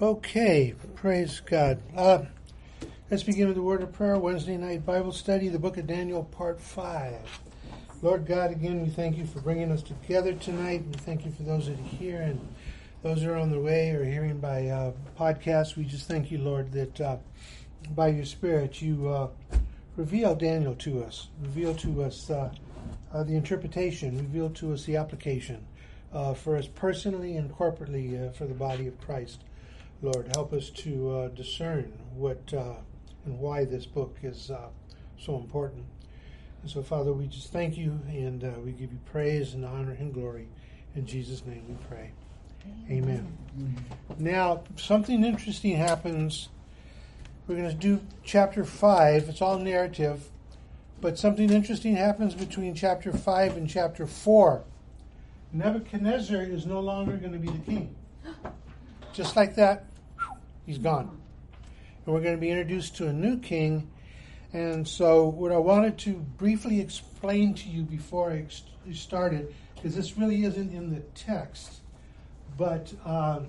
Okay, praise God. Uh, let's begin with the word of prayer. Wednesday night Bible study, the book of Daniel, part 5. Lord God, again, we thank you for bringing us together tonight. We thank you for those that are here and those that are on the way or hearing by uh, podcast. We just thank you, Lord, that uh, by your Spirit you uh, reveal Daniel to us, reveal to us uh, uh, the interpretation, reveal to us the application uh, for us personally and corporately for the body of Christ. Lord, help us to uh, discern what uh, and why this book is uh, so important. And so, Father, we just thank you and uh, we give you praise and honor and glory. In Jesus' name we pray. Amen. Amen. Now, something interesting happens. We're going to do chapter 5. It's all narrative. But something interesting happens between chapter 5 and chapter 4. Nebuchadnezzar is no longer going to be the king. Just like that, he's gone. And we're going to be introduced to a new king. And so, what I wanted to briefly explain to you before I started, because this really isn't in the text, but um,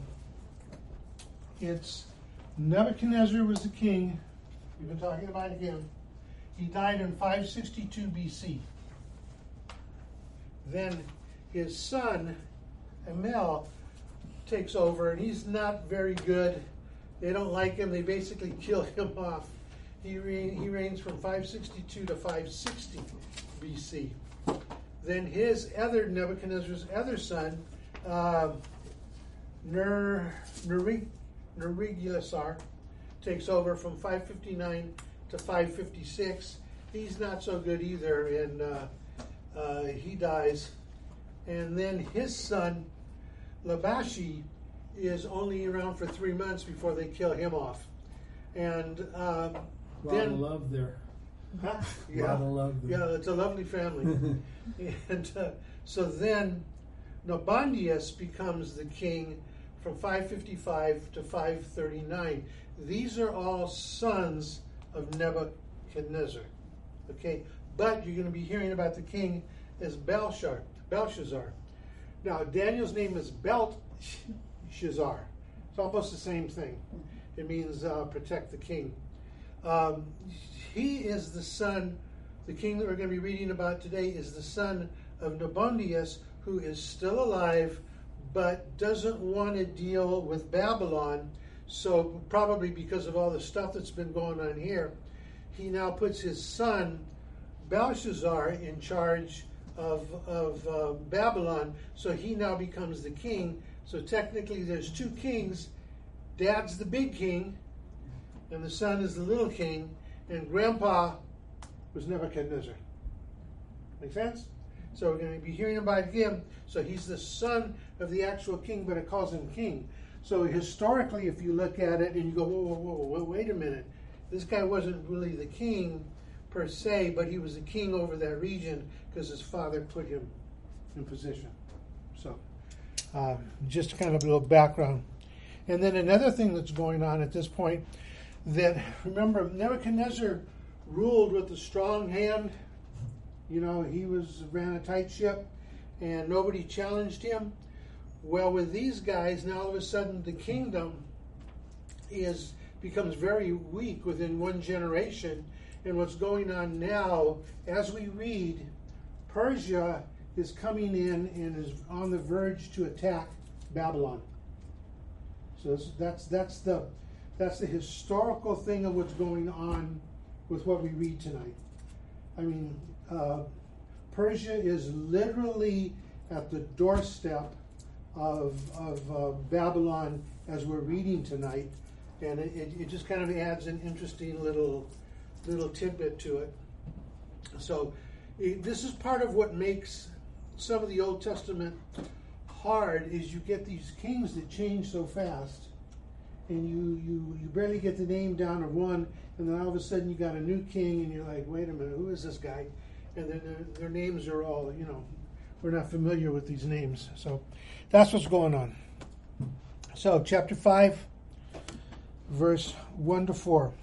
it's Nebuchadnezzar was the king. We've been talking about him. He died in 562 BC. Then his son, Amel, takes over, and he's not very good. They don't like him. They basically kill him off. He, he reigns from 562 to 560 BC. Then his other, Nebuchadnezzar's other son, uh, Ner, takes over from 559 to 556. He's not so good either, and uh, uh, he dies. And then his son, Labashi is only around for three months before they kill him off. And um, then love there. Huh? Yeah, love there. yeah, it's a lovely family. and uh, so then Nabonidus becomes the king from 555 to 539. These are all sons of Nebuchadnezzar. Okay, but you're going to be hearing about the king as Belshazzar. Belshazzar. Now, Daniel's name is Belteshazzar. It's almost the same thing. It means uh, protect the king. Um, he is the son, the king that we're going to be reading about today is the son of Nabonidus, who is still alive but doesn't want to deal with Babylon. So, probably because of all the stuff that's been going on here, he now puts his son, Belshazzar, in charge of, of uh, Babylon, so he now becomes the king. So technically, there's two kings. Dad's the big king, and the son is the little king, and grandpa was Nebuchadnezzar. Make sense? So we're going to be hearing about him. So he's the son of the actual king, but it calls him king. So historically, if you look at it and you go, whoa, whoa, whoa, whoa wait a minute, this guy wasn't really the king per se, but he was the king over that region because his father put him in position. So, um, just kind of a little background. And then another thing that's going on at this point that remember Nebuchadnezzar ruled with a strong hand. You know, he was ran a tight ship and nobody challenged him. Well, with these guys, now all of a sudden the kingdom is becomes very weak within one generation and what's going on now, as we read, Persia is coming in and is on the verge to attack Babylon. So that's that's the that's the historical thing of what's going on with what we read tonight. I mean, uh, Persia is literally at the doorstep of, of uh, Babylon as we're reading tonight, and it, it, just kind of adds an interesting little little tidbit to it. So, this is part of what makes some of the Old Testament hard is you get these kings that change so fast and you, you, you barely get the name down of one and then all of a sudden you got a new king and you're like wait a minute who is this guy? And then their, their names are all you know we're not familiar with these names. So that's what's going on. So chapter 5 verse 1 to 4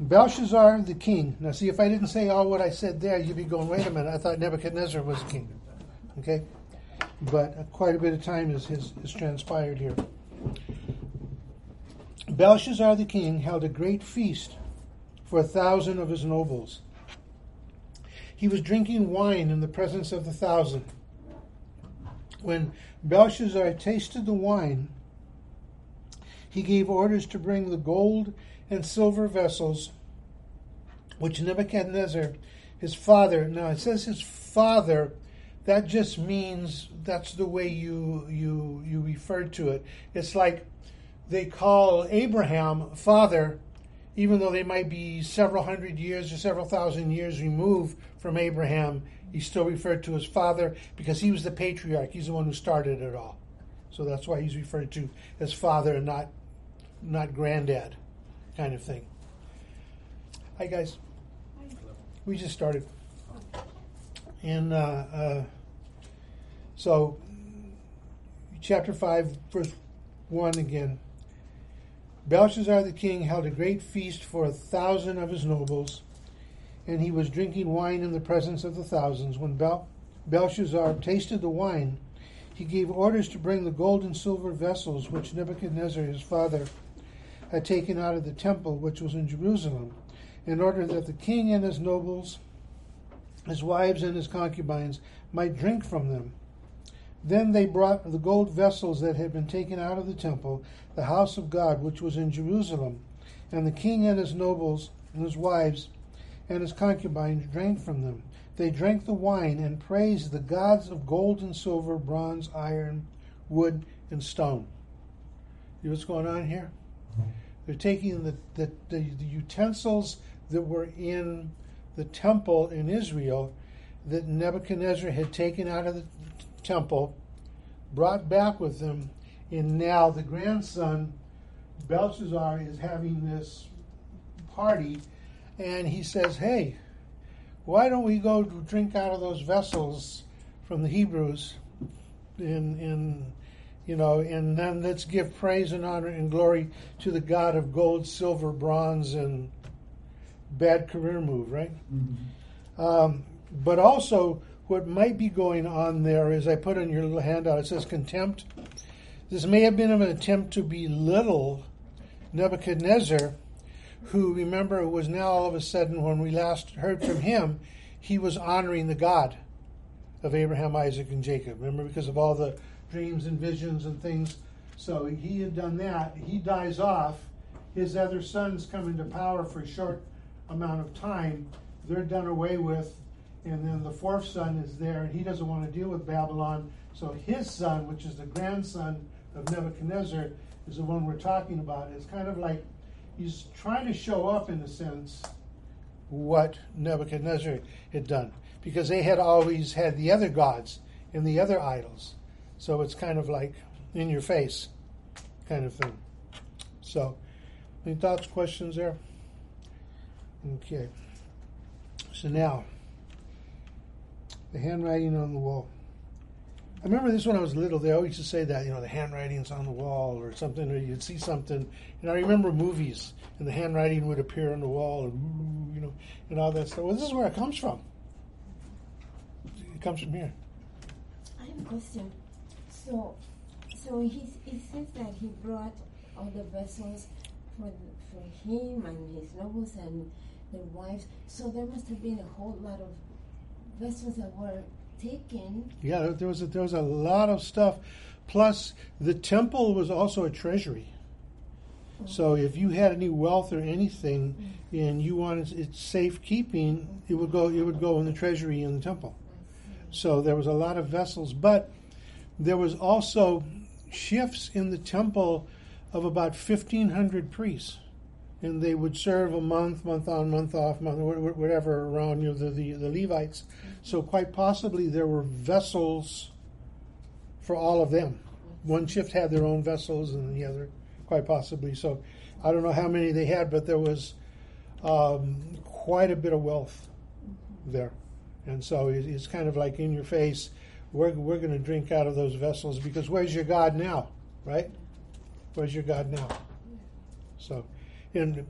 Belshazzar the king. Now, see, if I didn't say all what I said there, you'd be going, wait a minute, I thought Nebuchadnezzar was king. Okay? But uh, quite a bit of time has, has transpired here. Belshazzar the king held a great feast for a thousand of his nobles. He was drinking wine in the presence of the thousand. When Belshazzar tasted the wine, he gave orders to bring the gold and silver vessels which Nebuchadnezzar, his father, now it says his father, that just means that's the way you you you refer to it. It's like they call Abraham father, even though they might be several hundred years or several thousand years removed from Abraham. He's still referred to as father because he was the patriarch. He's the one who started it all. So that's why he's referred to as father and not not granddad kind of thing. Hi guys. We just started. And uh, uh, so, chapter 5, verse 1 again. Belshazzar the king held a great feast for a thousand of his nobles, and he was drinking wine in the presence of the thousands. When Bel- Belshazzar tasted the wine, he gave orders to bring the gold and silver vessels which Nebuchadnezzar his father had taken out of the temple which was in Jerusalem, in order that the king and his nobles, his wives and his concubines, might drink from them. Then they brought the gold vessels that had been taken out of the temple, the house of God, which was in Jerusalem, and the king and his nobles and his wives and his concubines drank from them. They drank the wine and praised the gods of gold and silver, bronze, iron, wood, and stone. You know what's going on here? Mm-hmm. They're taking the, the, the, the utensils that were in the temple in Israel that Nebuchadnezzar had taken out of the temple, brought back with them, and now the grandson, Belshazzar, is having this party, and he says, Hey, why don't we go drink out of those vessels from the Hebrews in, in you know, and then let's give praise and honor and glory to the God of gold, silver, bronze, and bad career move, right? Mm-hmm. Um, but also, what might be going on there is I put in your little handout, it says contempt. This may have been an attempt to belittle Nebuchadnezzar, who, remember, was now all of a sudden, when we last heard from him, he was honoring the God of Abraham, Isaac, and Jacob. Remember, because of all the dreams and visions and things. So he had done that. He dies off. His other sons come into power for a short amount of time. They're done away with. And then the fourth son is there, and he doesn't want to deal with Babylon. So his son, which is the grandson of Nebuchadnezzar, is the one we're talking about. It's kind of like he's trying to show off, in a sense, what Nebuchadnezzar had done. Because they had always had the other gods and the other idols. So it's kind of like in your face kind of thing. So, any thoughts, questions there? Okay. So now, the handwriting on the wall. I remember this when I was little. They always used to say that, you know, the handwriting's on the wall or something, or you'd see something. And I remember movies, and the handwriting would appear on the wall, and you know, and all that stuff. Well, this is where it comes from. It comes from here. I have a question. So, so he, he says that he brought all the vessels for, for him and his nobles and their wives. So there must have been a whole lot of vessels that were taken. Yeah, there was a, there was a lot of stuff. Plus, the temple was also a treasury. So if you had any wealth or anything, mm-hmm. and you wanted it safekeeping, mm-hmm. it would go it would go in the treasury in the temple. So there was a lot of vessels, but there was also shifts in the temple of about 1,500 priests. And they would serve a month, month on, month off, month, whatever, around you know, the, the, the Levites. So, quite possibly, there were vessels for all of them. One shift had their own vessels, and the other, quite possibly. So, I don't know how many they had, but there was um, quite a bit of wealth there. And so it's kind of like in your face we're, we're going to drink out of those vessels because where's your God now, right? Where's your God now? So, and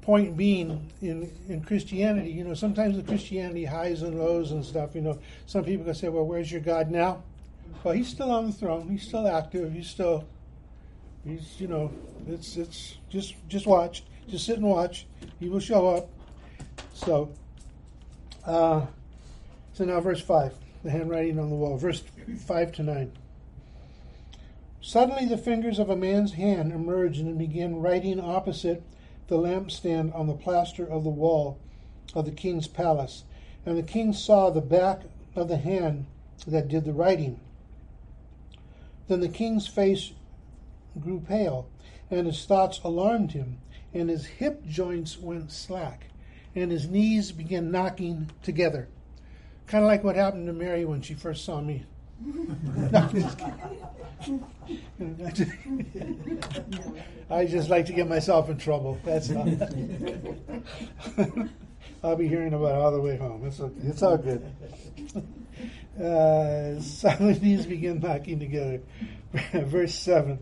point being in in Christianity, you know, sometimes the Christianity highs and lows and stuff. You know, some people can say, "Well, where's your God now?" Well, he's still on the throne. He's still active. He's still He's, you know, it's it's just just watch, just sit and watch. He will show up. So, uh, so now verse five, the handwriting on the wall, verse five to nine. Suddenly, the fingers of a man's hand emerged and began writing opposite the lampstand on the plaster of the wall of the king's palace. And the king saw the back of the hand that did the writing. Then the king's face grew pale, and his thoughts alarmed him, and his hip joints went slack, and his knees began knocking together. Kind of like what happened to Mary when she first saw me. I just like to get myself in trouble. That's all. I'll be hearing about all the way home. It's, okay. it's all good. Uh, silent knees begin knocking together. Verse 7.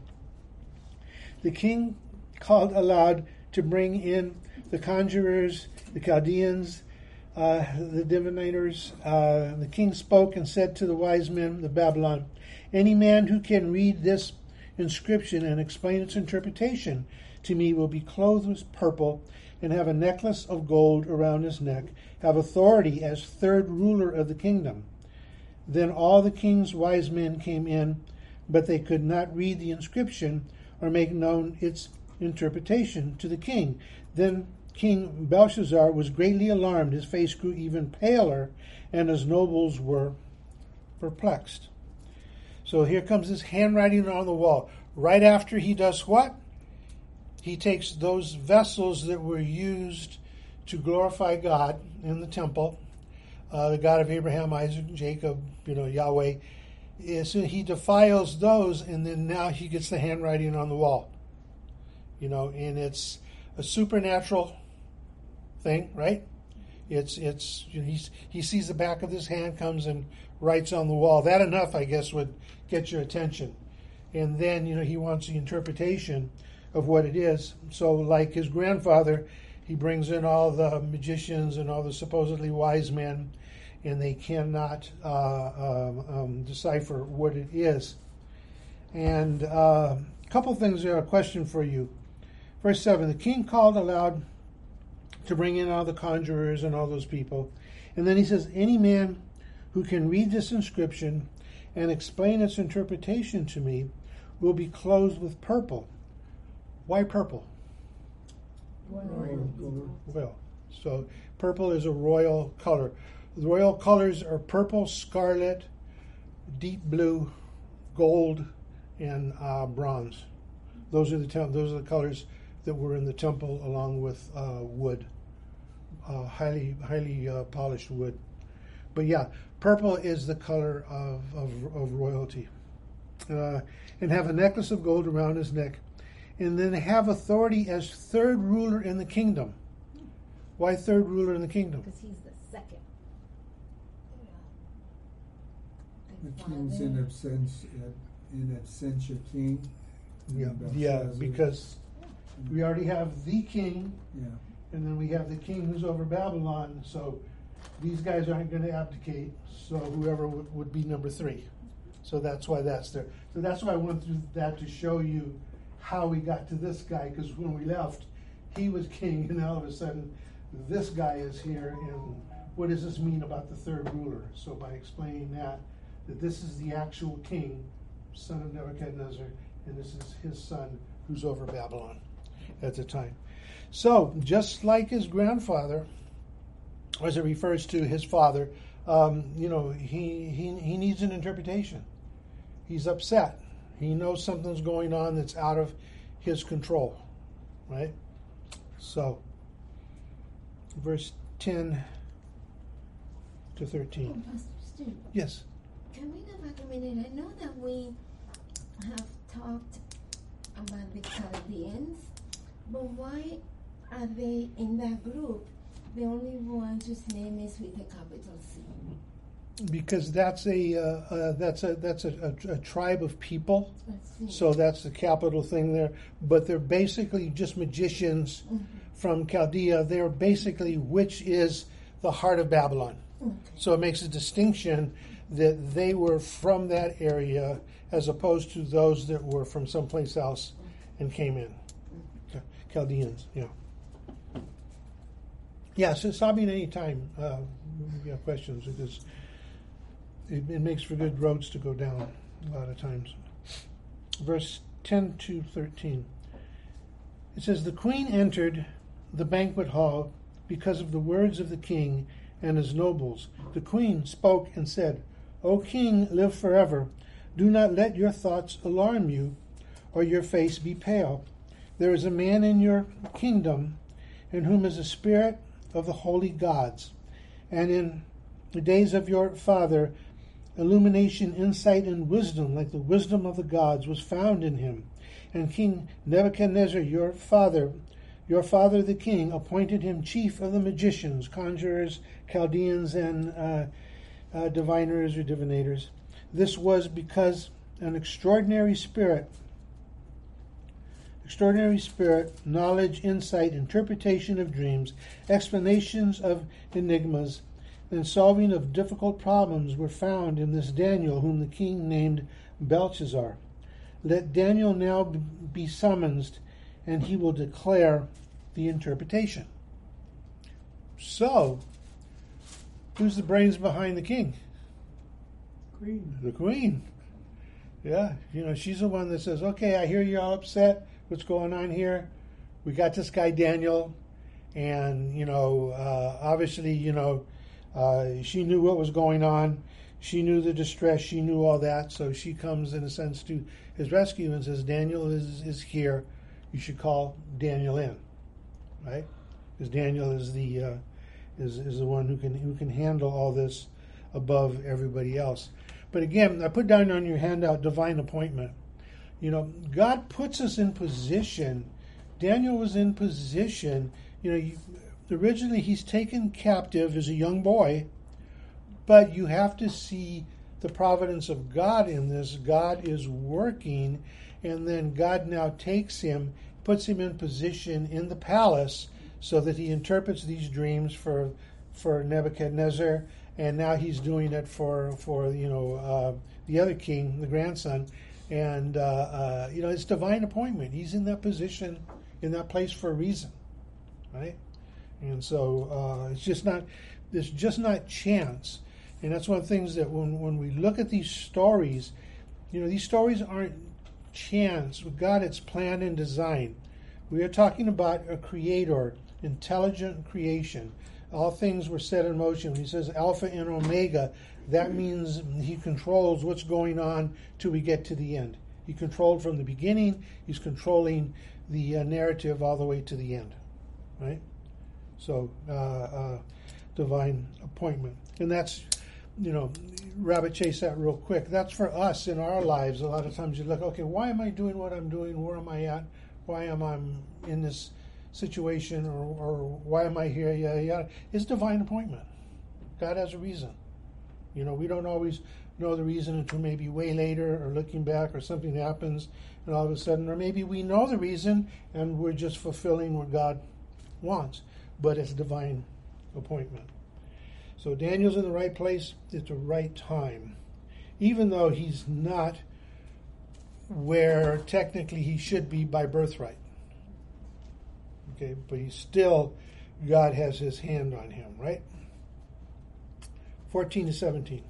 The king called aloud to bring in the conjurers, the Chaldeans, uh, the divinators. Uh, the king spoke and said to the wise men of Babylon, Any man who can read this inscription and explain its interpretation to me will be clothed with purple and have a necklace of gold around his neck, have authority as third ruler of the kingdom. Then all the king's wise men came in, but they could not read the inscription or make known its interpretation to the king. Then King Belshazzar was greatly alarmed. His face grew even paler, and his nobles were perplexed. So here comes this handwriting on the wall. Right after he does what? He takes those vessels that were used to glorify God in the temple, uh, the God of Abraham, Isaac, and Jacob, you know, Yahweh. So he defiles those, and then now he gets the handwriting on the wall. You know, and it's a supernatural thing, right? It's it's he's, he sees the back of his hand, comes and writes on the wall. That enough, I guess, would get your attention. And then you know he wants the interpretation of what it is. So, like his grandfather, he brings in all the magicians and all the supposedly wise men, and they cannot uh, um, um, decipher what it is. And uh, a couple things there, a question for you. Verse 7 The king called aloud to bring in all the conjurers and all those people. And then he says, Any man who can read this inscription and explain its interpretation to me will be clothed with purple. Why purple? Well, so purple is a royal color. The royal colors are purple, scarlet, deep blue, gold, and uh, bronze. Those are the te- those are the colors that were in the temple, along with uh, wood, uh, highly highly uh, polished wood. But yeah, purple is the color of of, of royalty, uh, and have a necklace of gold around his neck and then have authority as third ruler in the kingdom. Why third ruler in the kingdom? Because he's the second. The king's in absentia, in absentia king. Yeah, yeah, because we already have the king, yeah. And then we have the king who's over Babylon. So these guys aren't going to abdicate. So whoever would, be number three. So that's why that's there. So that's why I went through that to show you how we got to this guy because when we left, he was king, and all of a sudden, this guy is here. And what does this mean about the third ruler? So by explaining that, that this is the actual king, son of Nebuchadnezzar, and this is his son who's over Babylon at the time. So just like his grandfather, as it refers to his father, um, you know, he, he he needs an interpretation. He's upset he knows something's going on that's out of his control, right? So, verse 10 to 13. Oh, Pastor Stu, Yes. can we go back a minute? I know that we have talked about the Chaldeans, but why are they in that group the only ones whose name is with a capital C? because that's a uh, uh, that's a that's a, a, a, tribe of people. So that's the capital thing there. But they're basically just magicians mm-hmm. from Chaldea. They're basically which is the heart of Babylon. Okay. So it makes a distinction that they were from that area as opposed to those that were from someplace else and came in. Chaldeans, yeah. Yeah, so stop me at any time uh, you have questions because it, it makes for good roads to go down a lot of times. Verse 10 to 13. It says, The queen entered the banquet hall because of the words of the king and his nobles. The queen spoke and said, O king, live forever. Do not let your thoughts alarm you, or your face be pale. There is a man in your kingdom in whom is a spirit of the holy gods. And in the days of your father, illumination, insight, and wisdom, like the wisdom of the gods, was found in him. And King Nebuchadnezzar, your father, your father the king, appointed him chief of the magicians, conjurers, Chaldeans, and uh, uh, diviners or divinators. This was because an extraordinary spirit extraordinary spirit, knowledge, insight, interpretation of dreams, explanations of enigmas, and solving of difficult problems were found in this Daniel, whom the king named Belshazzar. Let Daniel now be summoned, and he will declare the interpretation. So, who's the brains behind the king? Queen. The queen. Yeah, you know, she's the one that says, okay, I hear you're all upset what's going on here. We got this guy Daniel, and you know, uh, obviously, you know, uh, she knew what was going on. She knew the distress. She knew all that. So she comes, in a sense, to his rescue and says, "Daniel is is here. You should call Daniel in, right? Because Daniel is the uh, is is the one who can who can handle all this above everybody else." But again, I put down on your handout divine appointment. You know, God puts us in position. Daniel was in position. You know, you, originally he's taken captive as a young boy, but you have to see the providence of God in this. God is working, and then God now takes him, puts him in position in the palace so that he interprets these dreams for for Nebuchadnezzar, and now he's doing it for for you know uh, the other king, the grandson, and, uh, uh, you know, it's divine appointment. He's in that position, in that place for a reason, right? And so uh, it's just not, it's just not chance. And that's one of the things that when, when we look at these stories, you know, these stories aren't chance. With God, it's plan and design. We are talking about a creator, intelligent creation. All things were set in motion. He says Alpha and Omega, that means he controls what's going on till we get to the end. He controlled from the beginning, he's controlling the uh, narrative all the way to the end. Right? So, uh, uh, divine appointment. And that's, you know, rabbit chase that real quick. That's for us in our lives. A lot of times you look, okay, why am I doing what I'm doing? Where am I at? Why am I in this situation? Or, or why am I here? Yeah, yeah. It's divine appointment. God has a reason. You know, we don't always know the reason until maybe way later or looking back or something happens and all of a sudden, or maybe we know the reason and we're just fulfilling what God wants, but it's divine appointment. So Daniel's in the right place at the right time, even though he's not where technically he should be by birthright. Okay, but he's still, God has his hand on him, right? 14 to 17.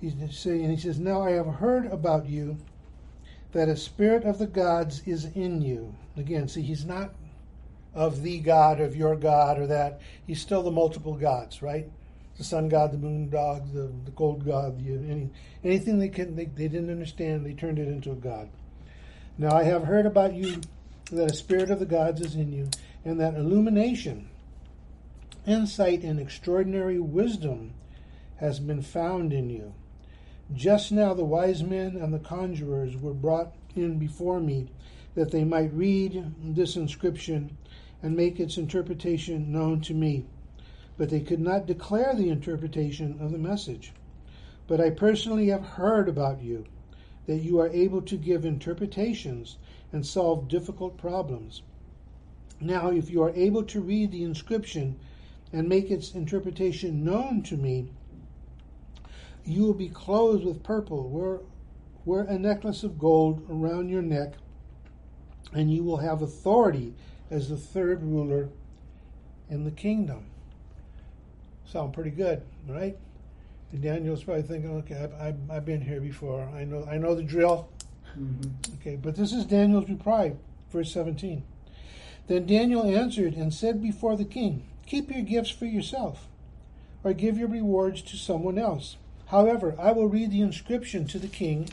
He's saying, he says, Now I have heard about you that a spirit of the gods is in you. Again, see, he's not of the God, of your God, or that. He's still the multiple gods, right? The sun god, the moon god, the, the gold god, the, any, anything they, can, they, they didn't understand, they turned it into a god. Now I have heard about you that a spirit of the gods is in you, and that illumination insight and extraordinary wisdom has been found in you. Just now the wise men and the conjurers were brought in before me, that they might read this inscription and make its interpretation known to me. But they could not declare the interpretation of the message. But I personally have heard about you, that you are able to give interpretations and solve difficult problems. Now, if you are able to read the inscription and make its interpretation known to me, you will be clothed with purple, Wear wear a necklace of gold around your neck, and you will have authority as the third ruler in the kingdom. Sound pretty good, right? And Daniel's probably thinking, okay, I've, I've, I've been here before. I know, I know the drill. Mm-hmm. Okay, but this is Daniel's reply, verse 17. Then Daniel answered and said before the king, Keep your gifts for yourself, or give your rewards to someone else. However, I will read the inscription to the king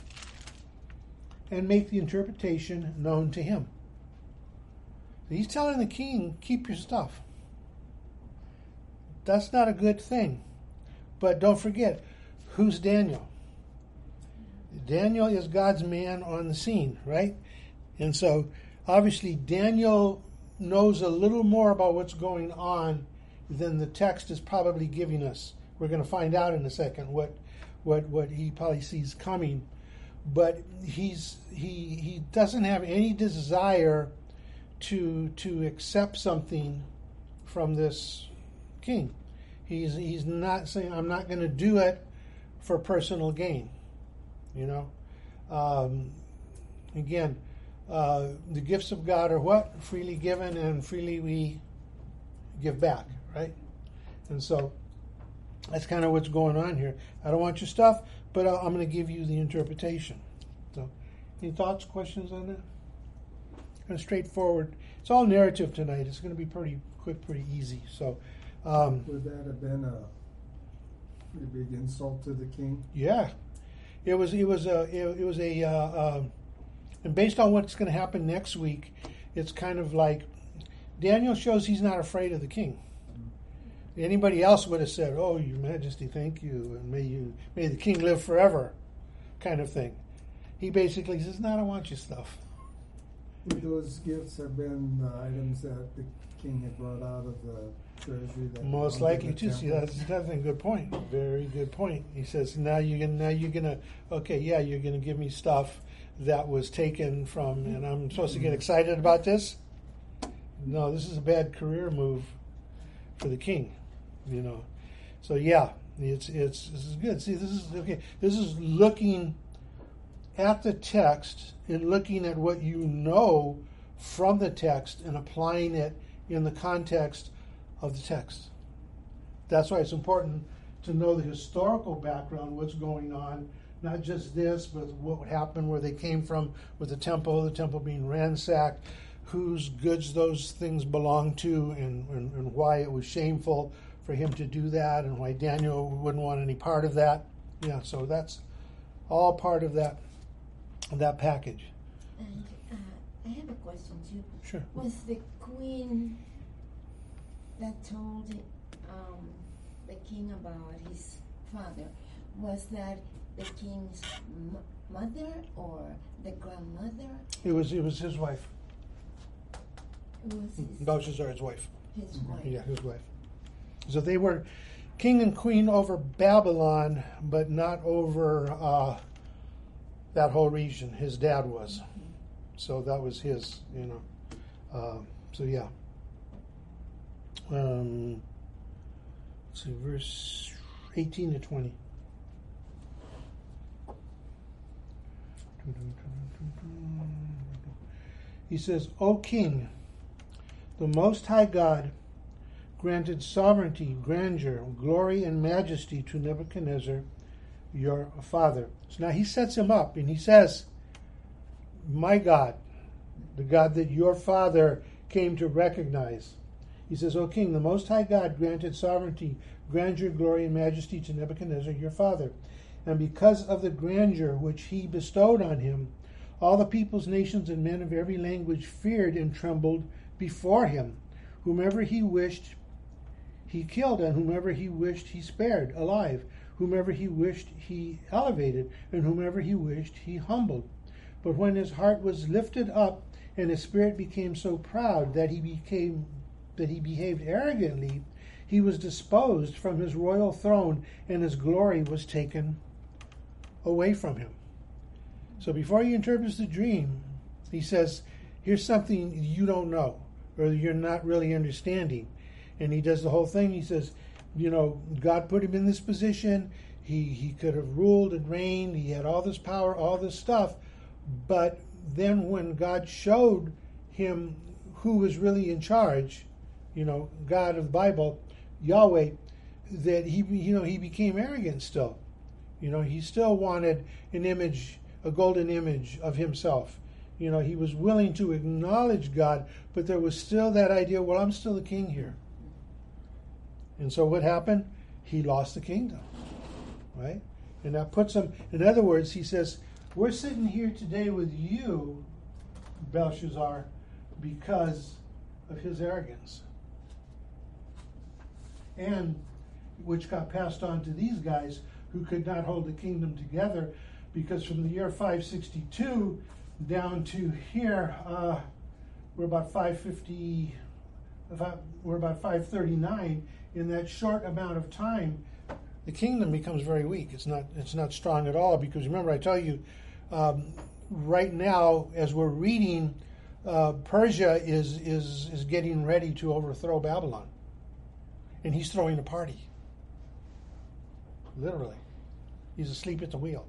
and make the interpretation known to him. He's telling the king, Keep your stuff. That's not a good thing. But don't forget, who's Daniel? Daniel is God's man on the scene, right? And so obviously Daniel knows a little more about what's going on than the text is probably giving us. We're going to find out in a second what what what he probably sees coming, but he's he he doesn't have any desire to to accept something from this king. He's he's not saying I'm not going to do it for personal gain. You know, um, again, uh, the gifts of God are what freely given and freely we give back, right? And so that's kind of what's going on here. I don't want your stuff, but I'm going to give you the interpretation. So, any thoughts, questions on that? Kind of straightforward. It's all narrative tonight. It's going to be pretty quick, pretty easy. So, um, would that have been a pretty big insult to the king? Yeah, it was. It was a. It, it was a. Uh, uh, and based on what's going to happen next week, it's kind of like Daniel shows he's not afraid of the king. Anybody else would have said, "Oh, Your Majesty, thank you, and may you may the king live forever," kind of thing. He basically says, "No, I don't want your stuff." Those gifts have been the items that the king had brought out of the treasury. Most likely too. See, that's definitely a good point. Very good point. He says, "Now you're gonna, now you're gonna, okay, yeah, you're gonna give me stuff that was taken from, and I'm supposed to get excited about this." No, this is a bad career move for the king you know. So yeah, it's it's this is good. See, this is okay. This is looking at the text and looking at what you know from the text and applying it in the context of the text. That's why it's important to know the historical background, what's going on, not just this, but what happened, where they came from with the temple, the temple being ransacked, whose goods those things belonged to, and, and, and why it was shameful for him to do that and why Daniel wouldn't want any part of that. Yeah, so that's all part of that that package. And uh, I have a question too. Sure. Was the queen that told um, the king about his father? Was that the king's mother or the grandmother? It was. It was his wife. It was his, Belshazzar's wife. His wife. Yeah, his wife. So they were king and queen over Babylon, but not over uh, that whole region. His dad was. So that was his, you know. Uh, so yeah. Um, let's see, verse 18 to 20. He says, O king, the Most High God granted sovereignty, grandeur, glory, and majesty to Nebuchadnezzar, your father. So now he sets him up and he says, My God, the God that your father came to recognize. He says, O king, the Most High God granted sovereignty, grandeur, glory, and majesty to Nebuchadnezzar, your father. And because of the grandeur which he bestowed on him, all the peoples, nations, and men of every language feared and trembled before him. Whomever he wished he killed, and whomever he wished he spared alive, whomever he wished he elevated, and whomever he wished he humbled. But when his heart was lifted up, and his spirit became so proud that he became that he behaved arrogantly, he was disposed from his royal throne, and his glory was taken away from him. So before he interprets the dream, he says, Here's something you don't know, or you're not really understanding and he does the whole thing. He says, you know, God put him in this position. He, he could have ruled and reigned. He had all this power, all this stuff. But then when God showed him who was really in charge, you know, God of the Bible, Yahweh, that he, you know, he became arrogant still. You know, he still wanted an image, a golden image of himself. You know, he was willing to acknowledge God, but there was still that idea, well, I'm still the king here. And so what happened? He lost the kingdom. Right? And that puts him, in other words, he says, We're sitting here today with you, Belshazzar, because of his arrogance. And which got passed on to these guys who could not hold the kingdom together because from the year 562 down to here, uh, we're about 550, we're about 539. In that short amount of time, the kingdom becomes very weak. It's not, it's not strong at all because remember, I tell you, um, right now, as we're reading, uh, Persia is, is, is getting ready to overthrow Babylon. And he's throwing a party. Literally. He's asleep at the wheel.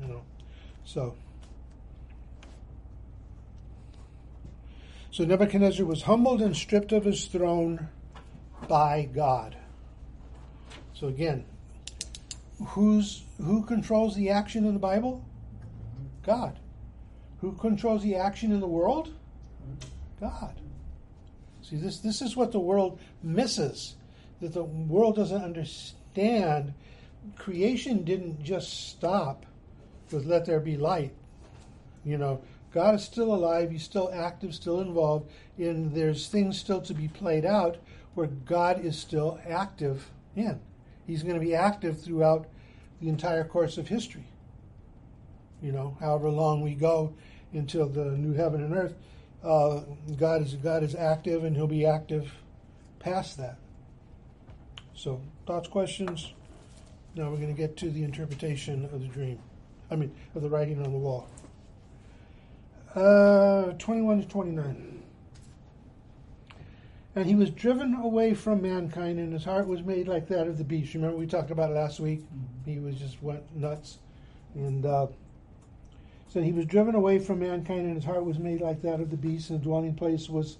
You know. So So Nebuchadnezzar was humbled and stripped of his throne by God. So again, who's who controls the action in the Bible? God. Who controls the action in the world? God. See, this this is what the world misses. That the world doesn't understand. Creation didn't just stop with let there be light. You know, God is still alive, he's still active, still involved, and there's things still to be played out where God is still active in. He's going to be active throughout the entire course of history. You know, however long we go until the new heaven and earth, uh, God is God is active, and He'll be active past that. So, thoughts, questions. Now we're going to get to the interpretation of the dream. I mean, of the writing on the wall. Uh, 21 to 29. And he was driven away from mankind, and his heart was made like that of the beast. Remember, we talked about it last week? Mm-hmm. He was just went nuts. And uh, said he was driven away from mankind, and his heart was made like that of the beast, and the dwelling place was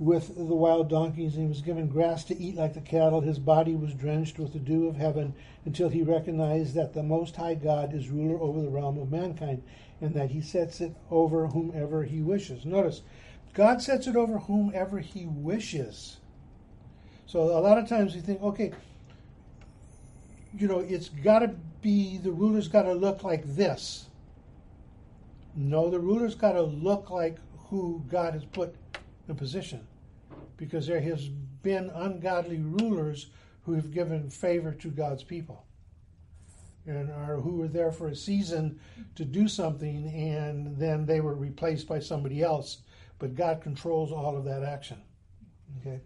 with the wild donkeys, and he was given grass to eat like the cattle. His body was drenched with the dew of heaven until he recognized that the Most High God is ruler over the realm of mankind and that he sets it over whomever he wishes. Notice, God sets it over whomever he wishes. So a lot of times we think, okay, you know, it's got to be, the ruler's got to look like this. No, the ruler's got to look like who God has put position. Because there has been ungodly rulers who have given favor to God's people. And or who were there for a season to do something and then they were replaced by somebody else. But god controls all of that action. Okay?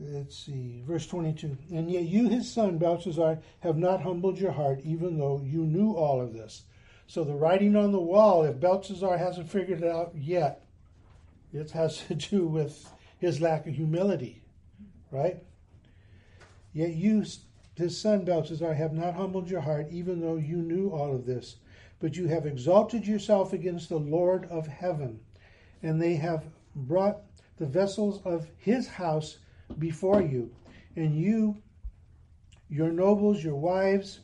Let's see. Verse 22 and yet you his son belshazzar have not humbled your heart even though you knew all of this. So the writing on the wall if belshazzar hasn't figured it out yet it has to do with his lack of humility right yet you his son Belshazzar, have not humbled your heart, even though you knew all of this. But you have exalted yourself against the Lord of heaven, and they have brought the vessels of his house before you. And you, your nobles, your wives,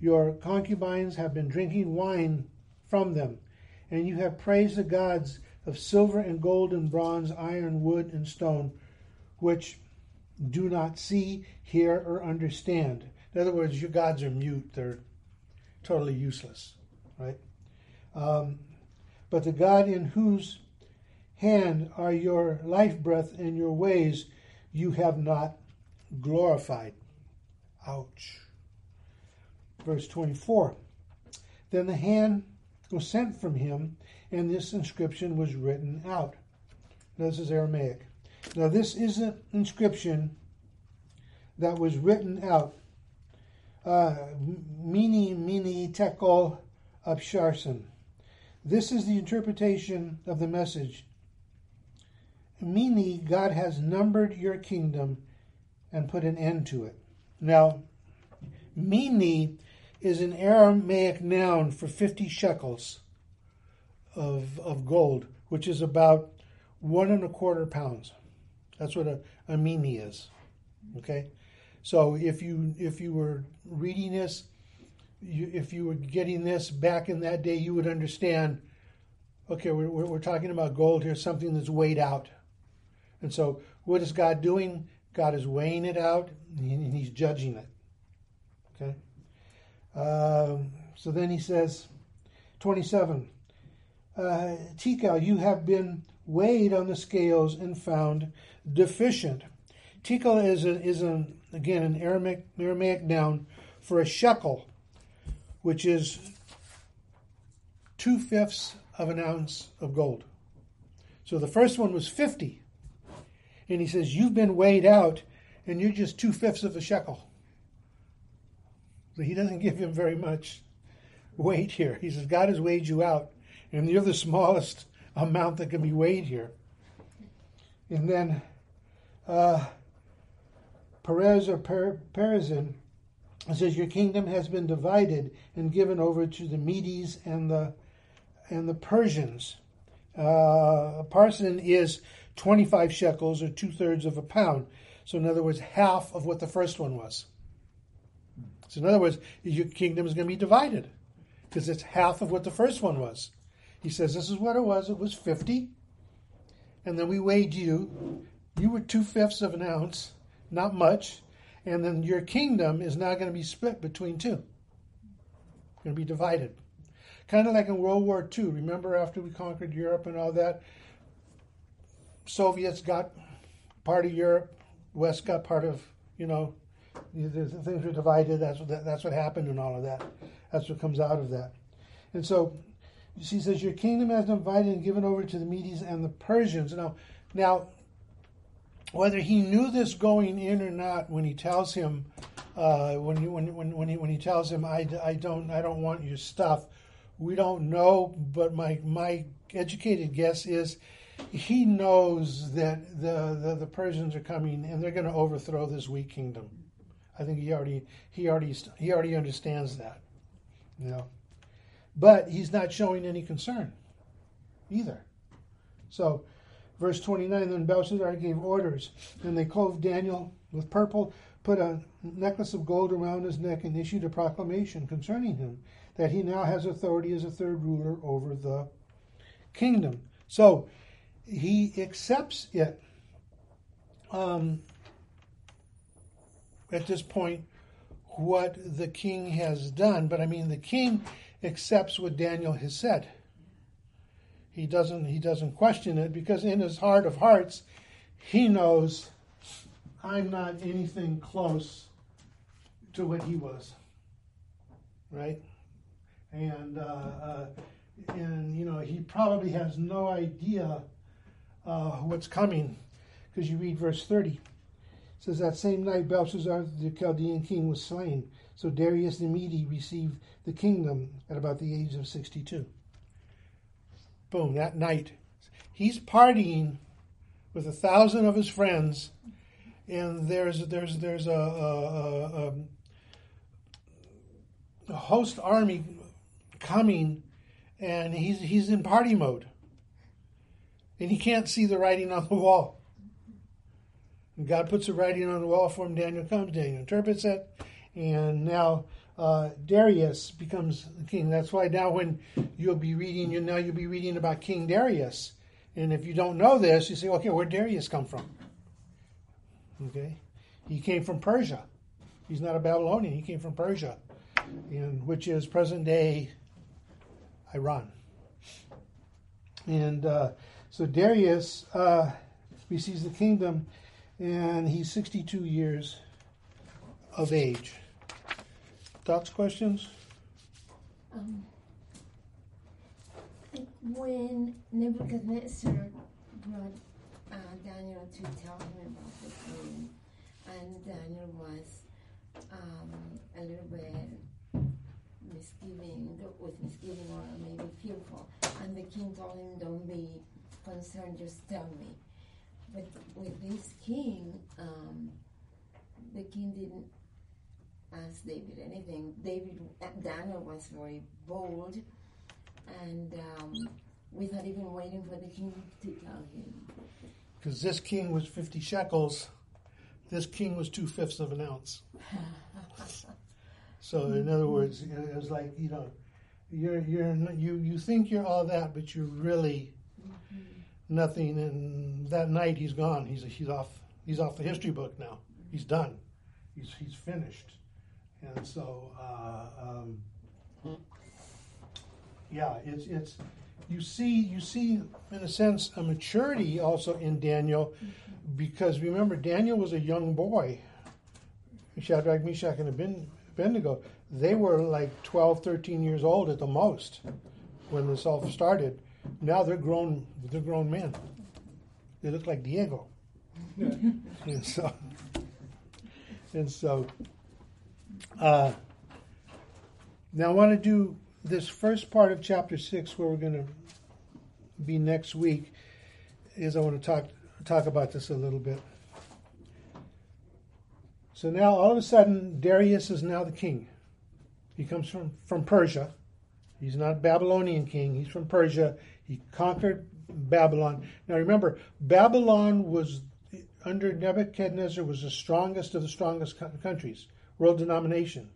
your concubines have been drinking wine from them. And you have praised the gods of silver and gold and bronze, iron, wood, and stone, which do not see, hear, or understand. In other words, your gods are mute, they're totally useless, right? Um, but the God in whose hand are your life breath and your ways you have not glorified. Ouch. Verse 24. Then the hand was sent from him, and this inscription was written out. This is Aramaic. Now, this is an inscription that was written out. Uh, mene, mini, tekel, upharsin. This is the interpretation of the message. Mene, God has numbered your kingdom and put an end to it. Now, Mene is an Aramaic noun for 50 shekels of, of gold, which is about one and a quarter pounds. That's what a, a Mene is. Okay? So if you if you were reading this, you, if you were getting this back in that day, you would understand. Okay, we're, we're talking about gold here, something that's weighed out. And so, what is God doing? God is weighing it out, and He's judging it. Okay. Um, so then He says, twenty-seven. Uh, Tekel, you have been weighed on the scales and found deficient. Tekel is a, is an again an Aramaic, Aramaic noun for a shekel, which is two fifths of an ounce of gold. So the first one was 50. And he says, You've been weighed out, and you're just two fifths of a shekel. So he doesn't give him very much weight here. He says, God has weighed you out, and you're the smallest amount that can be weighed here. And then uh, Peres or per- Perizin says, Your kingdom has been divided and given over to the Medes and the and the Persians. Uh, a parson is 25 shekels or two thirds of a pound. So, in other words, half of what the first one was. So, in other words, your kingdom is going to be divided because it's half of what the first one was. He says, This is what it was. It was 50. And then we weighed you. You were two fifths of an ounce, not much. And then your kingdom is now going to be split between two, going to be divided. Kind of like in World War II. Remember after we conquered Europe and all that? Soviets got part of Europe, West got part of, you know, things were divided. That's what that, that's what happened and all of that. That's what comes out of that. And so she says, Your kingdom has been divided and given over to the Medes and the Persians. Now, now, whether he knew this going in or not, when he tells him, uh, when, he, when, when, when, he, when he tells him, I, I, don't, I don't want your stuff, we don't know, but my, my educated guess is he knows that the, the, the Persians are coming and they're going to overthrow this weak kingdom. I think he already he already he already understands that. You know. But he's not showing any concern either. So verse 29 then Belshazzar gave orders and they clothed Daniel with purple, put a necklace of gold around his neck and issued a proclamation concerning him that he now has authority as a third ruler over the kingdom. So he accepts it um, at this point what the king has done. But I mean, the king accepts what Daniel has said. He doesn't. He doesn't question it because in his heart of hearts, he knows I'm not anything close to what he was. Right, and uh, uh, and you know he probably has no idea uh, what's coming, because you read verse 30. It says, That same night Belshazzar the Chaldean king was slain. So Darius the Mede received the kingdom at about the age of 62. Boom, that night. He's partying with a thousand of his friends, and there's there's there's a, a, a, a host army coming, and he's he's in party mode and he can't see the writing on the wall. And God puts the writing on the wall for him. Daniel comes, Daniel interprets it, and now uh, Darius becomes the king. That's why now when you'll be reading, you now you'll be reading about King Darius. And if you don't know this, you say, okay, where Darius come from? Okay, he came from Persia. He's not a Babylonian. He came from Persia, and which is present day Iran. And uh, so Darius uh, receives the kingdom, and he's 62 years of age. Thoughts, questions? Um, when Nebuchadnezzar brought uh, Daniel to tell him about the dream, and Daniel was um, a little bit misgiving, with misgiving or maybe fearful, and the king told him, "Don't be concerned, just tell me. But with this king, um, the king didn't ask David anything. David Daniel was very bold, and um, without even waiting for the king to tell him. Because this king was fifty shekels, this king was two fifths of an ounce. so in other words, it was like you know, you're you're you you think you're all that, but you're really mm-hmm. nothing. And that night he's gone. He's he's off. He's off the history book now. He's done. He's he's finished. And so, uh, um, yeah, it's it's you see you see in a sense a maturity also in Daniel, because remember Daniel was a young boy. Shadrach, Meshach, and Abednego, they were like 12, 13 years old at the most when this all started. Now they're grown. They're grown men. They look like Diego. and so, and so, uh, now I want to do this first part of chapter six, where we're going to be next week. Is I want to talk talk about this a little bit. So now, all of a sudden, Darius is now the king. He comes from, from Persia. He's not Babylonian king. He's from Persia. He conquered Babylon. Now remember, Babylon was under Nebuchadnezzar was the strongest of the strongest countries, world denomination,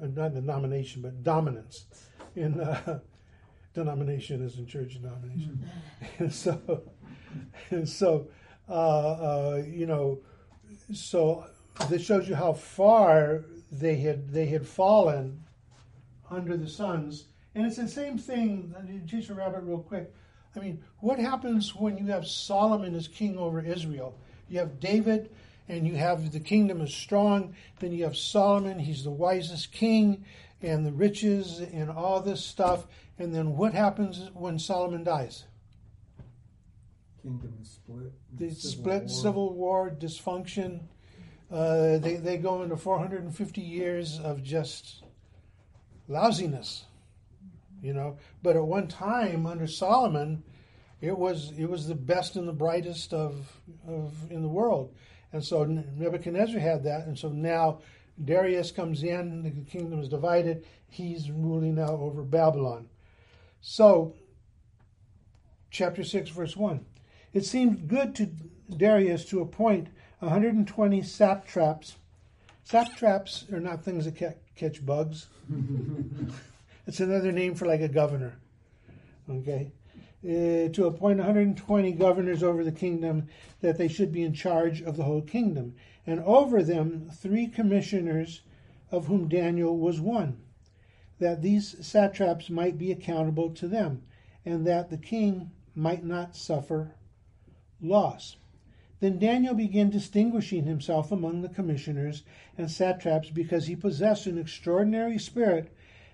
uh, not denomination, but dominance in uh, denomination is in church denomination, mm-hmm. and so and so uh, uh, you know, so this shows you how far they had they had fallen under the sons, and it's the same thing. Chase a rabbit real quick. I mean, what happens when you have Solomon as king over Israel? You have David, and you have the kingdom is strong. Then you have Solomon, he's the wisest king, and the riches and all this stuff. And then what happens when Solomon dies? Kingdom is split. The civil split, war. civil war, dysfunction. Uh, they, they go into 450 years of just lousiness you know. But at one time under Solomon, it was it was the best and the brightest of of in the world, and so Nebuchadnezzar had that, and so now Darius comes in, the kingdom is divided. He's ruling now over Babylon. So, chapter six, verse one, it seemed good to Darius to appoint 120 satraps. Satraps are not things that catch bugs. It's another name for like a governor. Okay? Uh, to appoint 120 governors over the kingdom, that they should be in charge of the whole kingdom. And over them, three commissioners, of whom Daniel was one, that these satraps might be accountable to them, and that the king might not suffer loss. Then Daniel began distinguishing himself among the commissioners and satraps because he possessed an extraordinary spirit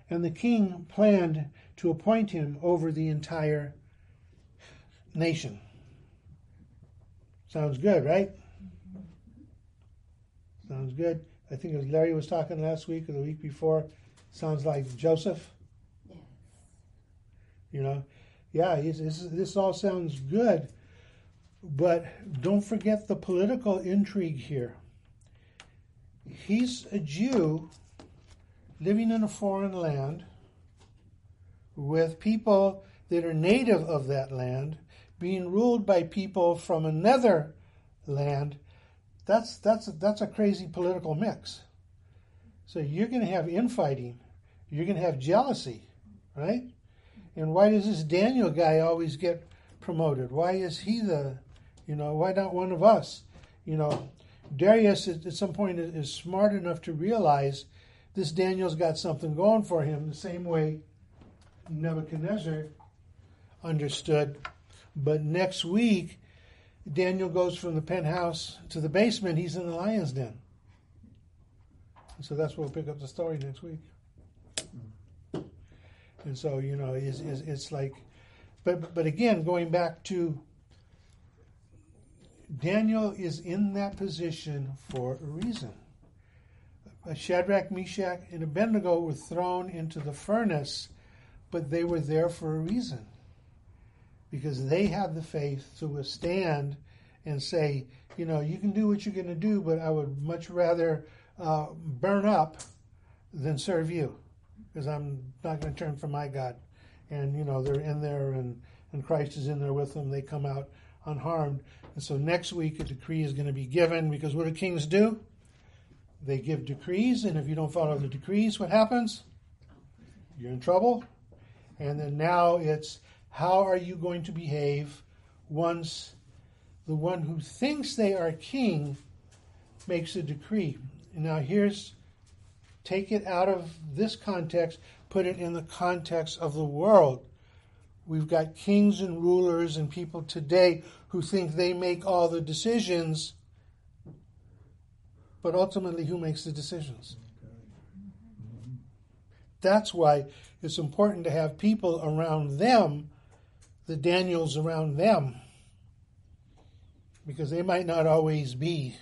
and the king planned to appoint him over the entire nation. Sounds good, right? Sounds good. I think as Larry was talking last week or the week before, sounds like Joseph. Yes. You know, yeah, this all sounds good, but don't forget the political intrigue here. He's a Jew living in a foreign land with people that are native of that land being ruled by people from another land that's that's that's a crazy political mix. So you're going to have infighting you're going to have jealousy right? And why does this daniel guy always get promoted? Why is he the you know why not one of us? You know darius at, some point is smart enough to realize this Daniel's got something going for him, the same way Nebuchadnezzar understood. But next week, Daniel goes from the penthouse to the basement. He's in the lion's den. So that's where we'll pick up the story next week. And so, you know, it's, it's, it's like, but, but again, going back to Daniel is in that position for a reason. Uh, Shadrach, Meshach, and Abednego were thrown into the furnace, but they were there for a reason. Because they have the faith to withstand and say, you know, you can do what you're going to do, but I would much rather uh, burn up than serve you, because I'm not going to turn from my God. And you know they're in there, and and Christ is in there with them. They come out unharmed. And so next week a decree is going to be given because what do kings do? They give decrees, and if you don't follow the decrees, what happens? You're in trouble. And then now it's how are you going to behave once the one who thinks they are king makes a decree? Now, here's take it out of this context, put it in the context of the world. We've got kings and rulers and people today who think they make all the decisions, but ultimately, who makes the decisions? That's why it's important to have people around them, the Daniels around them, because they might not always be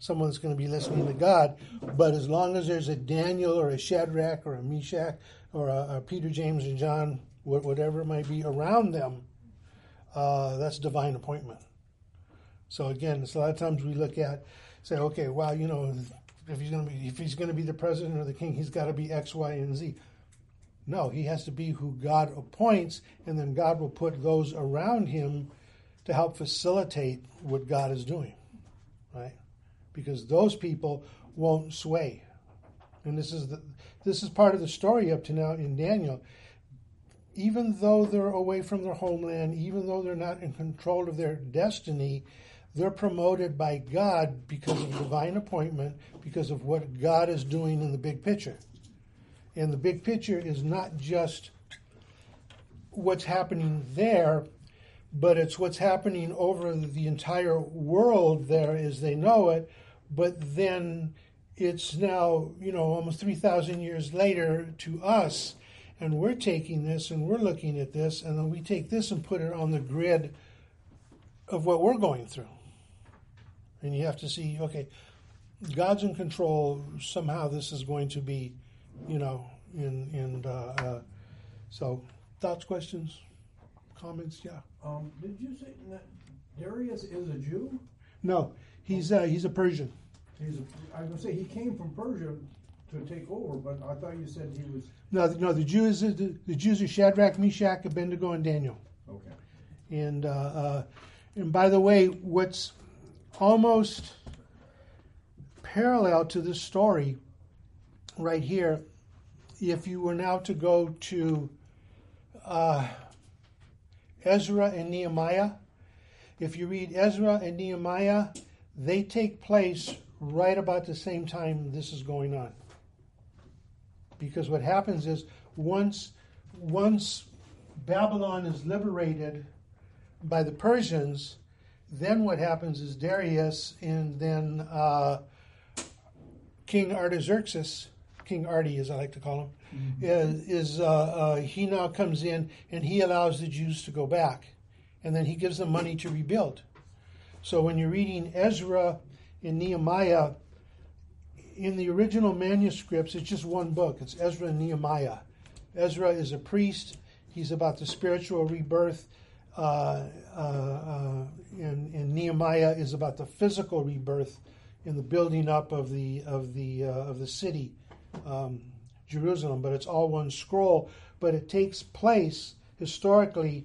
someone that's going to be listening to God, but as long as there's a Daniel or a Shadrach or a Meshach or a, a Peter, James, and John, whatever it might be around them, uh, that's divine appointment. So again, it's a lot of times we look at, say, okay, well, you know, if he's going to be if he's going to be the president or the king, he's got to be X, Y, and Z. No, he has to be who God appoints, and then God will put those around him to help facilitate what God is doing, right? Because those people won't sway, and this is the this is part of the story up to now in Daniel. Even though they're away from their homeland, even though they're not in control of their destiny, they're promoted by God because of divine appointment, because of what God is doing in the big picture. And the big picture is not just what's happening there, but it's what's happening over the entire world there as they know it. But then it's now, you know, almost 3,000 years later to us, and we're taking this and we're looking at this, and then we take this and put it on the grid of what we're going through. And you have to see, okay, God's in control. Somehow this is going to be, you know, and and uh, uh, so thoughts, questions, comments, yeah. Um, did you say that Darius is a Jew? No, he's uh, he's a Persian. He's a, I was gonna say he came from Persia to take over, but I thought you said he was. No, no, the Jews the, the Jews are Shadrach, Meshach, Abednego, and Daniel. Okay. And uh, uh, and by the way, what's almost parallel to this story right here, if you were now to go to uh, Ezra and Nehemiah, if you read Ezra and Nehemiah, they take place right about the same time this is going on. Because what happens is once once Babylon is liberated by the Persians, then what happens is Darius and then uh, King Artaxerxes, King Artie as I like to call him, mm-hmm. is, is uh, uh, he now comes in and he allows the Jews to go back, and then he gives them money to rebuild. So when you're reading Ezra and Nehemiah, in the original manuscripts, it's just one book. It's Ezra and Nehemiah. Ezra is a priest. He's about the spiritual rebirth uh, uh, uh, in, in, Nehemiah is about the physical rebirth in the building up of the of the uh, of the city, um, Jerusalem. But it's all one scroll. But it takes place historically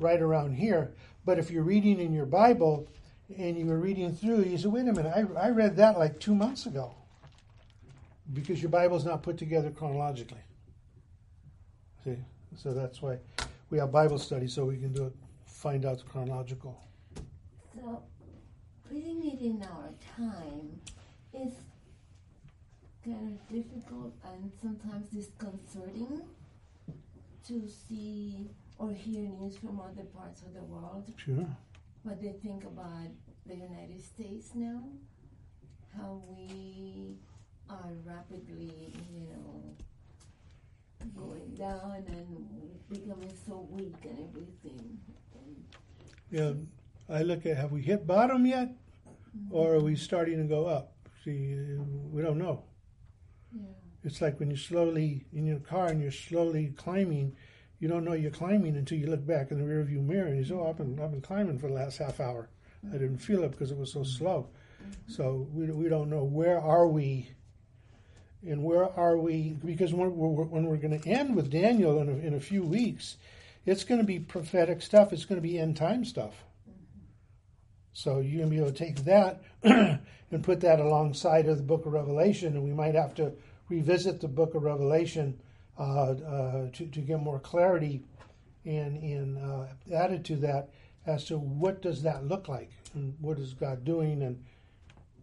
right around here. But if you're reading in your Bible and you were reading through, you say, "Wait a minute, I, I read that like two months ago," because your Bible's not put together chronologically. See, so that's why we have Bible study so we can do it, find out the chronological. So, putting it in our time is kind of difficult and sometimes disconcerting to see or hear news from other parts of the world. Sure. What they think about the United States now, how we are rapidly, you know, going down and becoming so weak and everything. Yeah, I look at have we hit bottom yet, mm-hmm. or are we starting to go up? See, we don't know. Yeah. It's like when you're slowly in your car and you're slowly climbing, you don't know you're climbing until you look back in the rearview mirror and you say, "Oh, I've been I've been climbing for the last half hour. I mm-hmm. didn't feel it because it was so mm-hmm. slow." Mm-hmm. So we, we don't know where are we and where are we because when we're, when we're going to end with Daniel in a, in a few weeks, it's going to be prophetic stuff. It's going to be end time stuff. So you're going to be able to take that and put that alongside of the book of Revelation, and we might have to revisit the book of Revelation uh, uh, to, to get more clarity and, and uh, added to that as to what does that look like and what is God doing and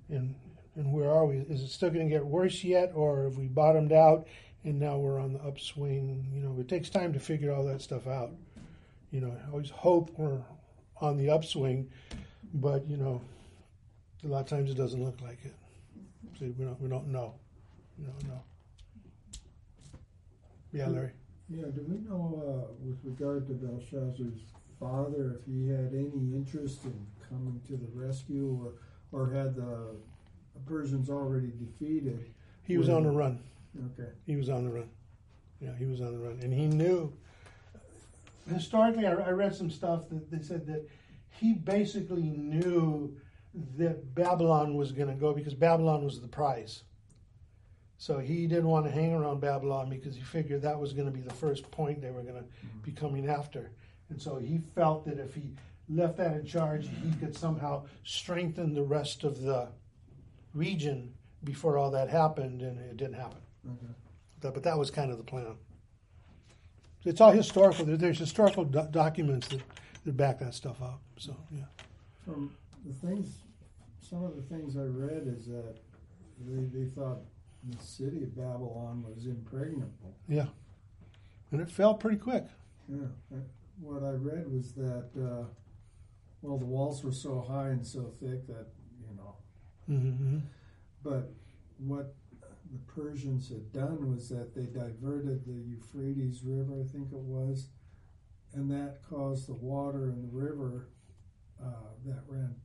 and and where are we? Is it still going to get worse yet, or have we bottomed out and now we're on the upswing? You know, it takes time to figure all that stuff out. You know, I always hope we're on the upswing, but you know, a lot of times it doesn't look like it. So we don't we don't know. We don't know. Yeah, Larry. Yeah, do we know uh, with regard to Belshazzar's father if he had any interest in coming to the rescue, or or had the Persians already defeated? He was on the run. Okay. He was on the run. Yeah, he was on the run, and he knew. Historically, I, I read some stuff that they said that he basically knew that Babylon was going to go because Babylon was the prize. So he didn't want to hang around Babylon because he figured that was going to be the first point they were going to mm-hmm. be coming after. And so he felt that if he left that in charge, he could somehow strengthen the rest of the region before all that happened, and it didn't happen. Okay. But, but that was kind of the plan. It's all historical. There's historical do- documents that, that back that stuff up. So yeah. From the things, some of the things I read is that they, they thought the city of Babylon was impregnable. Yeah, and it fell pretty quick. Yeah, what I read was that uh, well, the walls were so high and so thick that you know. Mm-hmm. But what the Persians had done was that they diverted the Euphrates River, I think it was, and that caused the water in the river uh, that ran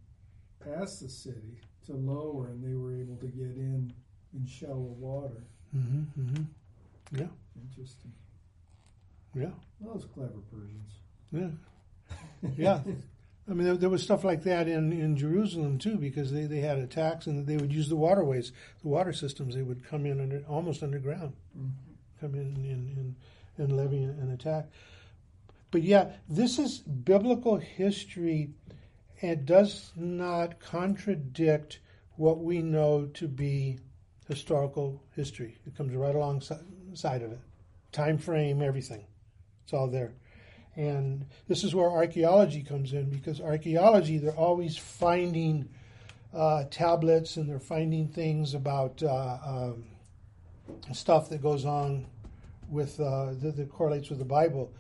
past the city to lower, and they were able to get in in shallow water. Mm-hmm, mm-hmm. Yeah. Interesting. Yeah. Those clever Persians. Yeah. Yeah. I mean, there, there, was stuff like that in, in Jerusalem too, because they, they had attacks and they would use the waterways, the water systems. They would come in under, almost underground, mm-hmm. come in and, and, and levy an attack. But yeah, this is biblical history and does not contradict what we know to be historical history. It comes right alongside of it. Time frame, everything. It's all there. And this is where archaeology comes in because archaeology, they're always finding uh, tablets and they're finding things about uh, um, stuff that goes on with uh, that, that, correlates with the Bible.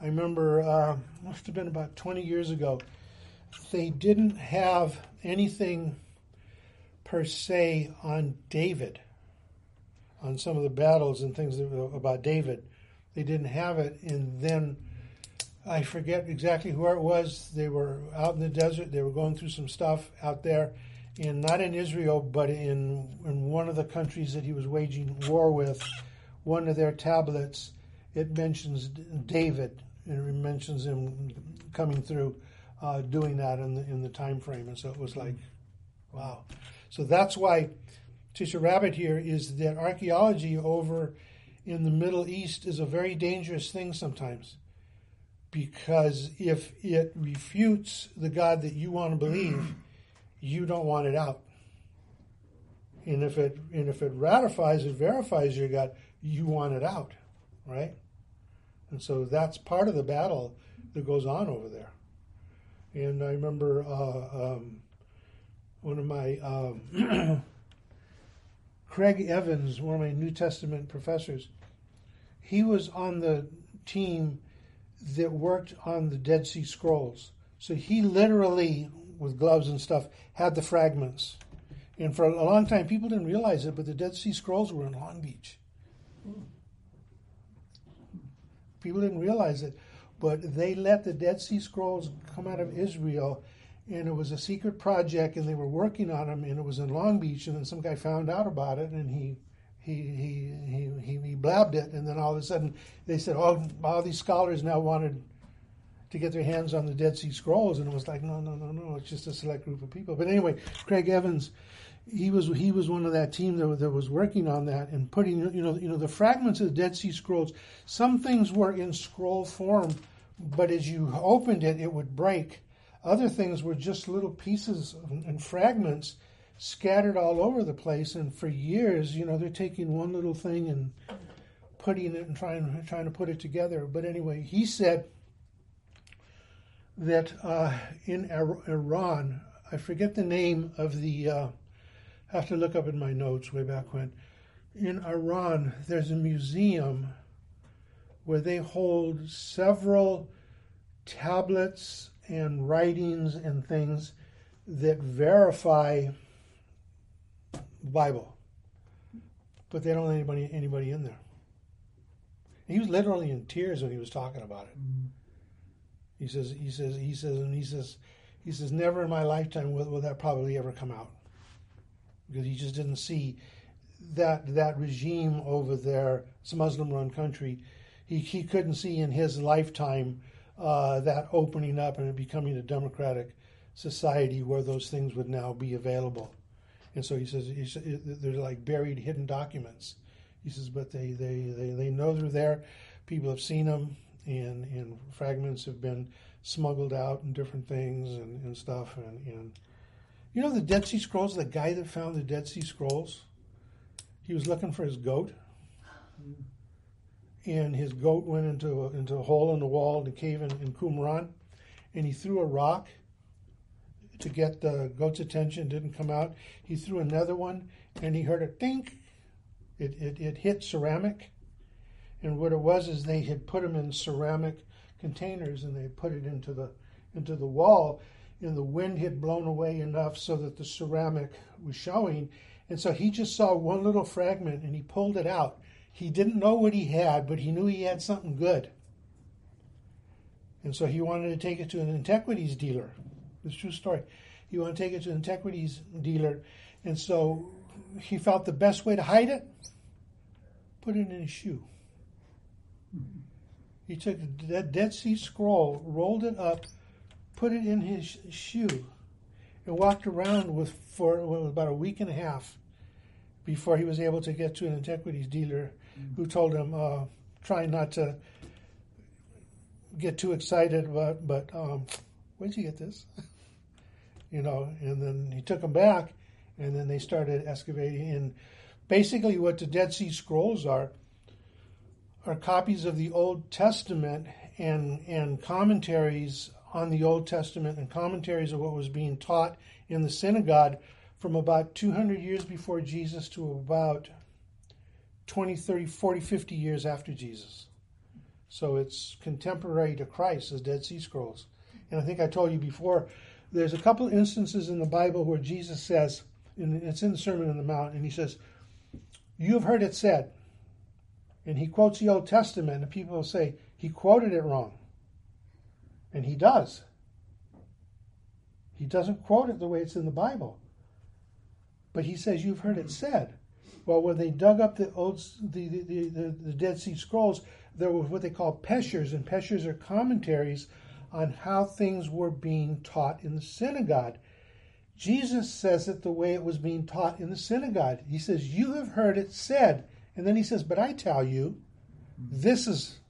I remember uh, must have been about 20 years ago. They didn't have anything per se on David, on some of the battles and things about David. They didn't have it, and then I forget exactly where it was. They were out in the desert. They were going through some stuff out there, and not in Israel, but in in one of the countries that he was waging war with. One of their tablets it mentions David, and it mentions him coming through, uh, doing that in the in the time frame, and so it was like, wow. So that's why Tisha Rabbit here is that archaeology over in the Middle East is a very dangerous thing sometimes because if it refutes the God that you want to believe, you don't want it out. And if it and if it ratifies, it verifies your God, you want it out, right? And so that's part of the battle that goes on over there. And I remember uh, um, one of my um, Craig Evans, one of my New Testament professors. He was on the team that worked on the Dead Sea Scrolls. So he literally, with gloves and stuff, had the fragments. And for a long time, people didn't realize it, but the Dead Sea Scrolls were in Long Beach. People didn't realize it, but they let the Dead Sea Scrolls come out of Israel, and it was a secret project, and they were working on them, and it was in Long Beach, and then some guy found out about it, and he he, he, he, he, blabbed it, and then all of a sudden they said, oh, all these scholars now wanted, to get their hands on the Dead Sea Scrolls, and it was like, no, no, no, no, it's just a select group of people. But anyway, Craig Evans, he was he was one of that team that, that was working on that and putting you know you know the fragments of the Dead Sea Scrolls. Some things were in scroll form, but as you opened it, it would break. Other things were just little pieces and fragments scattered all over the place. And for years, you know, they're taking one little thing and putting it and trying trying to put it together. But anyway, he said that uh, in Iran, I forget the name of the. Uh, I have to look up in my notes way back when. In Iran, there's a museum where they hold several tablets and writings and things that verify the Bible, but they don't let anybody anybody in there. He was literally in tears when he was talking about it. Mm-hmm. He says, he says, he says, and he says, he says, never in my lifetime will, will that probably ever come out, because he just didn't see that that regime over there. It's a Muslim-run country. He he couldn't see in his lifetime uh, that opening up and becoming a democratic society where those things would now be available. And so he says, he they're like buried, hidden documents. He says, but they, they, they, they know they're there. People have seen them, and, and fragments have been smuggled out and different things and, and stuff. And, and you know the Dead Sea Scrolls, the guy that found the Dead Sea Scrolls, he was looking for his goat. And his goat went into a, into a hole in the wall, in the cave in, in Qumran, and he threw a rock to get the goat's attention, didn't come out. He threw another one and he heard a dink. It, it, it hit ceramic. And what it was is they had put them in ceramic containers and they put it into the into the wall and the wind had blown away enough so that the ceramic was showing. And so he just saw one little fragment and he pulled it out. He didn't know what he had, but he knew he had something good. And so he wanted to take it to an antiquities dealer. It's a true story. He wanted to take it to an antiquities dealer, and so he felt the best way to hide it, put it in his shoe. He took that Dead Sea Scroll, rolled it up, put it in his shoe, and walked around with for well, about a week and a half before he was able to get to an antiquities dealer who told him, uh, try not to get too excited, but, but um, where'd you get this? you know, and then he took them back, and then they started excavating. And basically, what the Dead Sea Scrolls are are copies of the Old Testament and and commentaries on the Old Testament and commentaries of what was being taught in the synagogue from about 200 years before Jesus to about 20, 30, 40, 50 years after Jesus. So it's contemporary to Christ as Dead Sea Scrolls. And I think I told you before, there's a couple instances in the Bible where Jesus says, and it's in the Sermon on the Mount, and he says, You have heard it said. And he quotes the Old Testament, and people will say, He quoted it wrong. And he does. He doesn't quote it the way it's in the Bible. But he says, You've heard it said. Well, when they dug up the old the, the, the, the Dead Sea Scrolls, there were what they call peshers, and peshers are commentaries on how things were being taught in the synagogue. Jesus says it the way it was being taught in the synagogue. He says, You have heard it said. And then he says, But I tell you, this is.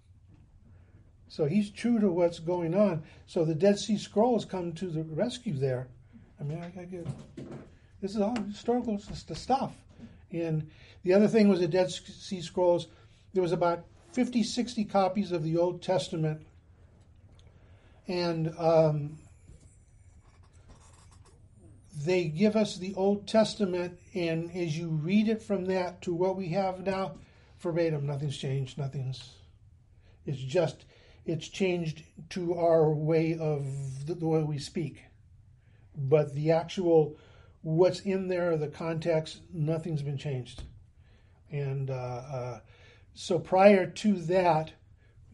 So he's true to what's going on. So the Dead Sea Scrolls come to the rescue there. I mean, I, I get. This is all historical stuff. And the other thing was the Dead Sea Scrolls. There was about 50, 60 copies of the Old Testament and um, they give us the Old Testament, and as you read it from that to what we have now, verbatim, nothing's changed. Nothing's. It's just it's changed to our way of the, the way we speak, but the actual what's in there, the context, nothing's been changed. And uh, uh, so prior to that,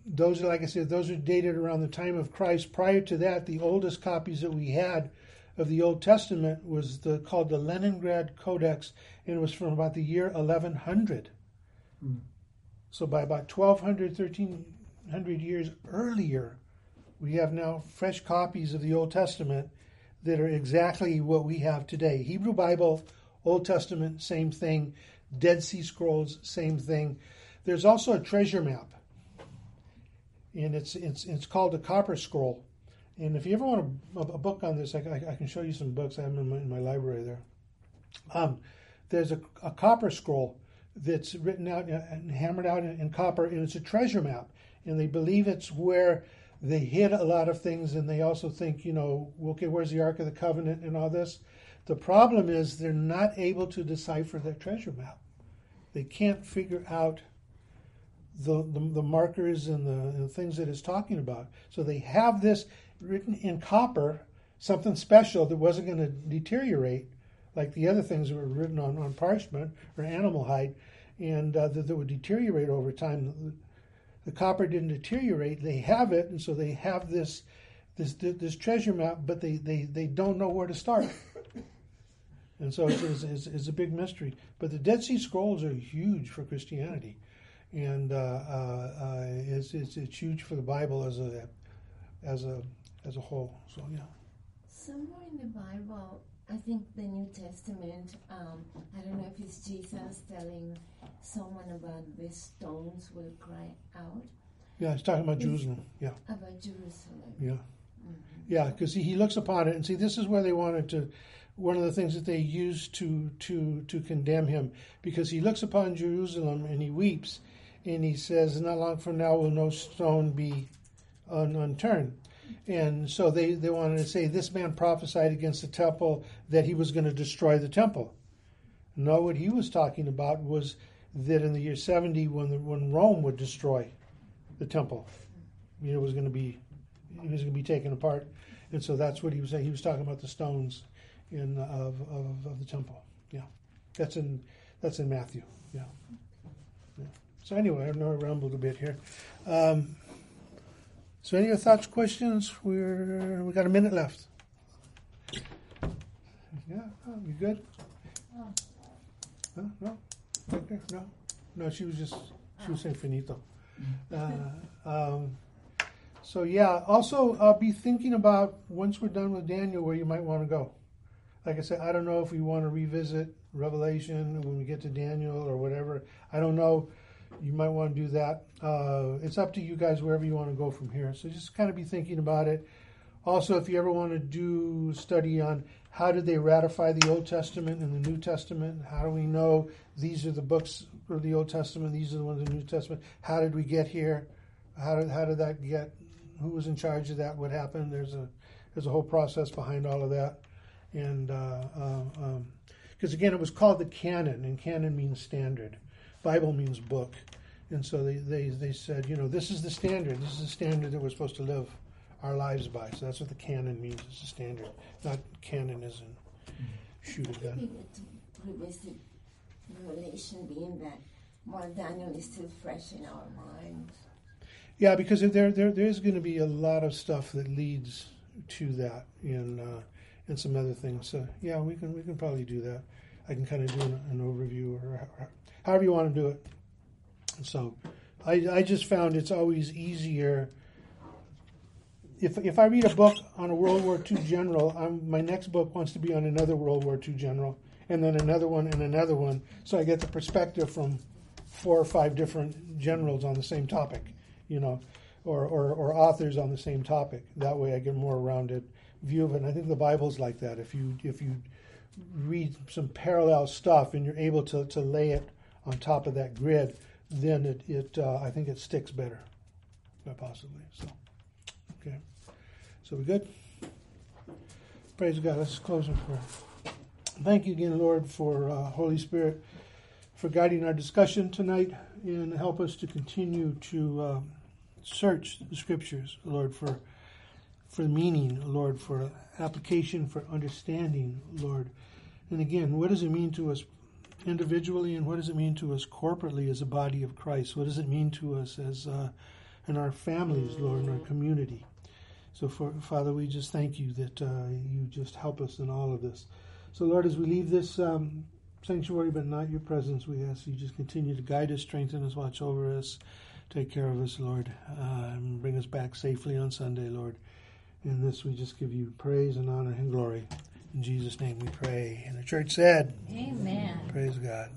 those are, like I said, those are dated around the time of Christ. Prior to that, the oldest copies that we had of the Old Testament was the, called the Leningrad Codex, and it was from about the year 1100. Mm. So by about 1200, 1300 years earlier We have now fresh copies of the Old Testament that are exactly what we have today. Hebrew Bible, Old Testament, same thing. Dead Sea Scrolls, same thing. There's also a treasure map, and it's it's it's called a copper scroll. And if you ever want a, a book on this, I, I, can show you some books. I have in my, in my library there. Um, there's a, a, copper scroll that's written out and hammered out in, in, copper, and it's a treasure map. And they believe it's where they hid a lot of things, and they also think, you know, okay, where's the Ark of the Covenant and all this? The problem is they're not able to decipher that treasure map. They can't figure out the, the, the markers and the, the things that it's talking about. So they have this written in copper, something special that wasn't going to deteriorate, like the other things that were written on, on parchment or animal hide, and uh, that, that would deteriorate over time. The, copper didn't deteriorate. They have it, and so they have this this this treasure map, but they, they, they don't know where to start. And so it's, it's, it's, a big mystery. But the Dead Sea Scrolls are huge for Christianity, and uh, uh, uh, it's, it's, it's huge for the Bible as a as a as a whole. So yeah. Somewhere in the Bible, I think the New Testament. Um, I don't know if it's Jesus telling someone about the stones will cry out. Yeah, he's talking about it's Jerusalem. Yeah. About Jerusalem. Yeah. Mm-hmm. Yeah, because he, he looks upon it and see this is where they wanted to one of the things that they used to to to condemn him because he looks upon Jerusalem and he weeps and he says not long from now will no stone be un- unturned and so they, they wanted to say this man prophesied against the temple that he was going to destroy the temple. No, what he was talking about was that in the year 70, when, the, when Rome would destroy the temple, you know, it was going to be it was going to be taken apart. And so that's what he was saying. He was talking about the stones in of, of, of the temple. Yeah, that's in that's in Matthew. Yeah. yeah. So anyway, I know I rambled a bit here. Um, so, any other thoughts, questions? We're we got a minute left. Yeah, oh, you good? no, okay, no, no. She was just she was saying finito. Uh, um, so yeah. Also, uh, be thinking about once we're done with Daniel where you might want to go. Like I said, I don't know if we want to revisit Revelation when we get to Daniel or whatever. I don't know you might want to do that. Uh, it's up to you guys wherever you want to go from here. So just kind of be thinking about it. Also, if you ever want to do study on how did they ratify the Old Testament and the New Testament, how do we know these are the books of the Old Testament, these are the ones of the New Testament? How did we get here? How did how did that get? Who was in charge of that? What happened? There's a there's a whole process behind all of that, and because uh, uh, um, again, it was called the canon, and canon means standard. Bible means book. And so they, they, they said, you know, this is the standard. This is the standard that we're supposed to live our lives by. So that's what the canon means. It's a standard, not canon as in shoot a gun. the revelation being that while Daniel is still fresh in our minds. Yeah, because there, there there's going to be a lot of stuff that leads to that, and uh, and some other things. So yeah, we can we can probably do that. I can kind of do an, an overview or however you want to do it. So I, I just found it's always easier. If, if I read a book on a World War II general, I'm, my next book wants to be on another World War II general, and then another one and another one. So I get the perspective from four or five different generals on the same topic, you know, or, or, or authors on the same topic. That way I get a more rounded view of it. And I think the Bible's like that. If you if you read some parallel stuff and you're able to, to lay it on top of that grid, then it, it uh, I think it sticks better, possibly. So, okay. So we good? Praise God. Let's close in prayer. Thank you again, Lord, for uh, Holy Spirit, for guiding our discussion tonight and help us to continue to uh, search the Scriptures, Lord, for for meaning, Lord, for application, for understanding, Lord. And again, what does it mean to us individually and what does it mean to us corporately as a body of Christ? What does it mean to us as uh, in our families, Lord, in our community? So, for, Father, we just thank you that uh, you just help us in all of this. So, Lord, as we leave this um, sanctuary but not your presence, we ask you just continue to guide us, strengthen us, watch over us, take care of us, Lord, uh, and bring us back safely on Sunday, Lord. In this, we just give you praise and honor and glory. In Jesus' name we pray. And the church said, Amen. Praise God.